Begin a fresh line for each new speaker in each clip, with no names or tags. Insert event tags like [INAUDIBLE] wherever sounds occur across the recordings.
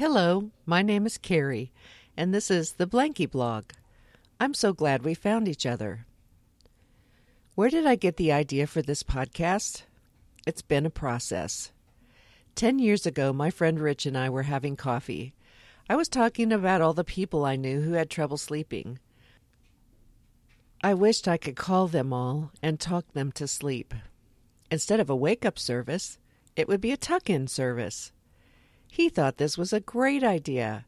Hello, my name is Carrie, and this is the Blankie Blog. I'm so glad we found each other. Where did I get the idea for this podcast? It's been a process. Ten years ago, my friend Rich and I were having coffee. I was talking about all the people I knew who had trouble sleeping. I wished I could call them all and talk them to sleep. Instead of a wake up service, it would be a tuck in service. He thought this was a great idea.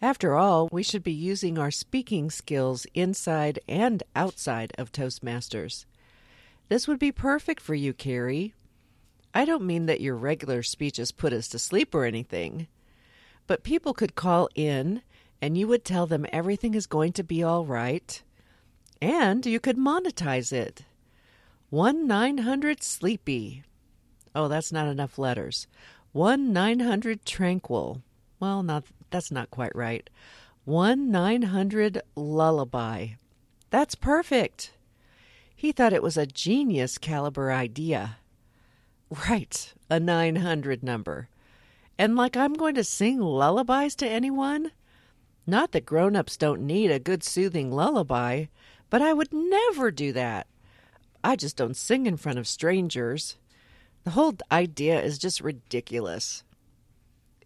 After all, we should be using our speaking skills inside and outside of Toastmasters. This would be perfect for you, Carrie. I don't mean that your regular speeches put us to sleep or anything, but people could call in and you would tell them everything is going to be all right, and you could monetize it. 1 900 Sleepy. Oh, that's not enough letters. One nine hundred tranquil. Well, not that's not quite right. One nine hundred lullaby. That's perfect. He thought it was a genius caliber idea. Right, a 900 number. And like I'm going to sing lullabies to anyone? Not that grown ups don't need a good soothing lullaby, but I would never do that. I just don't sing in front of strangers. The whole idea is just ridiculous.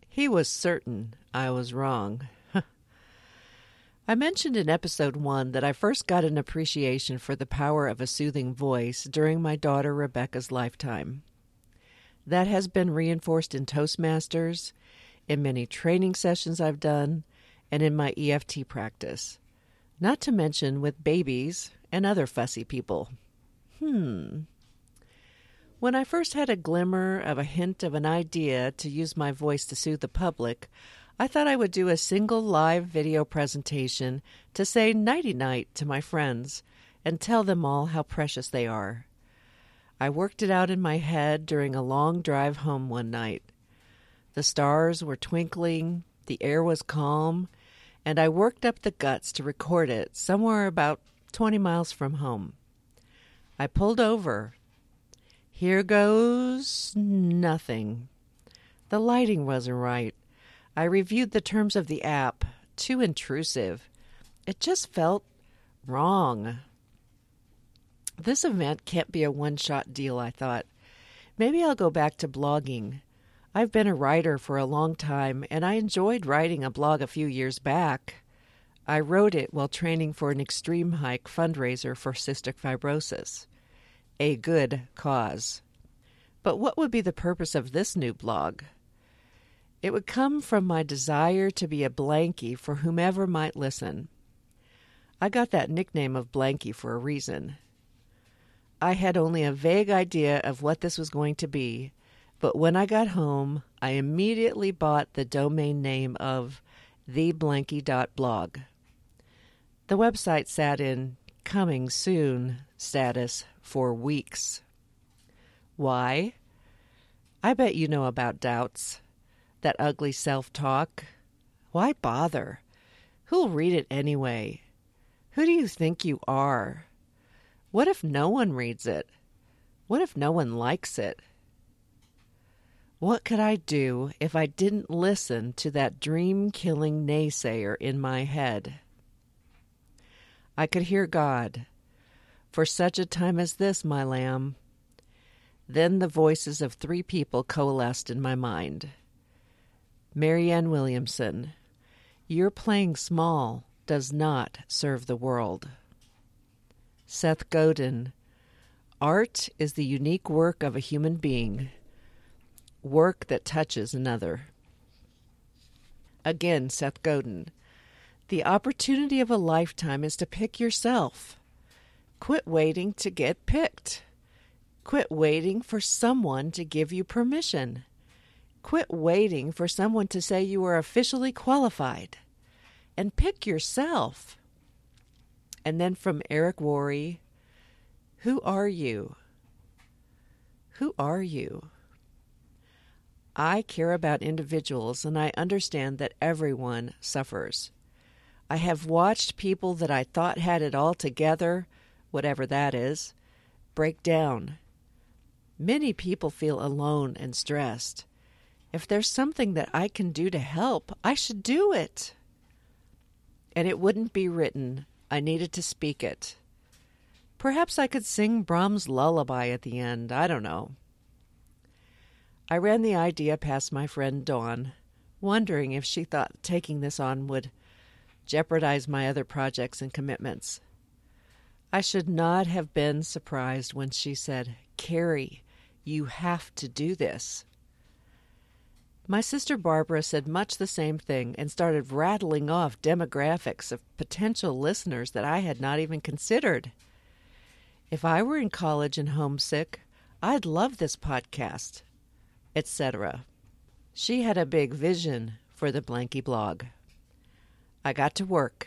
He was certain I was wrong. [LAUGHS] I mentioned in episode one that I first got an appreciation for the power of a soothing voice during my daughter Rebecca's lifetime. That has been reinforced in Toastmasters, in many training sessions I've done, and in my EFT practice, not to mention with babies and other fussy people. Hmm. When I first had a glimmer of a hint of an idea to use my voice to soothe the public, I thought I would do a single live video presentation to say nighty night to my friends and tell them all how precious they are. I worked it out in my head during a long drive home one night. The stars were twinkling, the air was calm, and I worked up the guts to record it somewhere about 20 miles from home. I pulled over here goes nothing. The lighting wasn't right. I reviewed the terms of the app. Too intrusive. It just felt wrong. This event can't be a one shot deal, I thought. Maybe I'll go back to blogging. I've been a writer for a long time, and I enjoyed writing a blog a few years back. I wrote it while training for an extreme hike fundraiser for cystic fibrosis a good cause. But what would be the purpose of this new blog? It would come from my desire to be a blankie for whomever might listen. I got that nickname of blankie for a reason. I had only a vague idea of what this was going to be, but when I got home, I immediately bought the domain name of theblankie.blog. The website sat in coming soon status for weeks. Why? I bet you know about doubts, that ugly self talk. Why bother? Who'll read it anyway? Who do you think you are? What if no one reads it? What if no one likes it? What could I do if I didn't listen to that dream killing naysayer in my head? I could hear God for such a time as this, my lamb. Then the voices of three people coalesced in my mind. Marianne Williamson, your playing small does not serve the world. Seth Godin, art is the unique work of a human being, work that touches another. Again, Seth Godin, the opportunity of a lifetime is to pick yourself. Quit waiting to get picked. Quit waiting for someone to give you permission. Quit waiting for someone to say you are officially qualified. And pick yourself. And then from Eric Worre, who are you? Who are you? I care about individuals and I understand that everyone suffers. I have watched people that I thought had it all together whatever that is, break down. Many people feel alone and stressed. If there's something that I can do to help, I should do it. And it wouldn't be written, I needed to speak it. Perhaps I could sing Brahms' lullaby at the end. I don't know. I ran the idea past my friend Dawn, wondering if she thought taking this on would jeopardize my other projects and commitments. I should not have been surprised when she said, Carrie, you have to do this. My sister Barbara said much the same thing and started rattling off demographics of potential listeners that I had not even considered. If I were in college and homesick, I'd love this podcast, etc. She had a big vision for the Blankie blog. I got to work.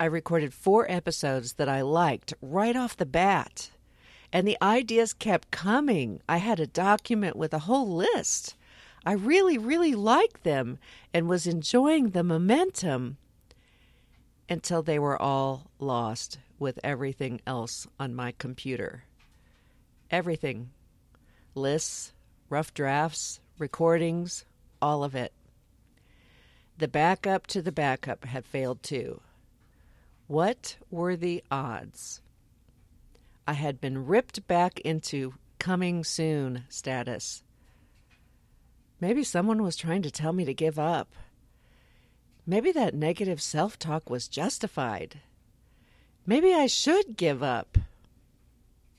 I recorded four episodes that I liked right off the bat. And the ideas kept coming. I had a document with a whole list. I really, really liked them and was enjoying the momentum until they were all lost with everything else on my computer. Everything lists, rough drafts, recordings, all of it. The backup to the backup had failed too. What were the odds? I had been ripped back into coming soon status. Maybe someone was trying to tell me to give up. Maybe that negative self talk was justified. Maybe I should give up.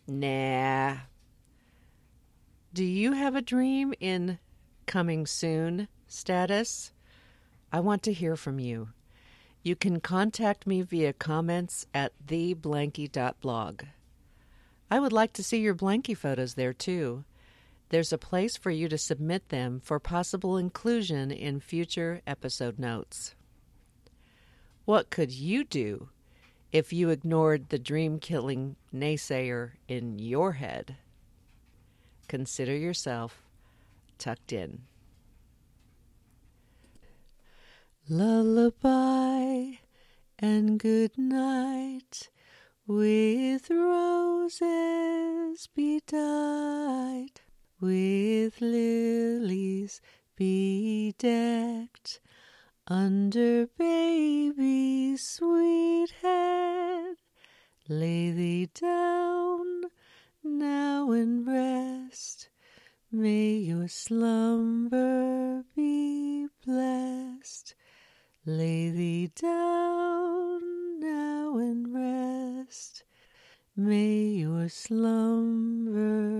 Nah. Do you have a dream in coming soon status? I want to hear from you. You can contact me via comments at theblankie.blog. I would like to see your blanky photos there too. There's a place for you to submit them for possible inclusion in future episode notes. What could you do if you ignored the dream killing naysayer in your head? Consider yourself tucked in. Lullaby and good night with roses bedight, with lilies bedecked, under baby's sweet head. Lay thee down now and rest. May your slumber be. Lay thee down now and rest. May your slumber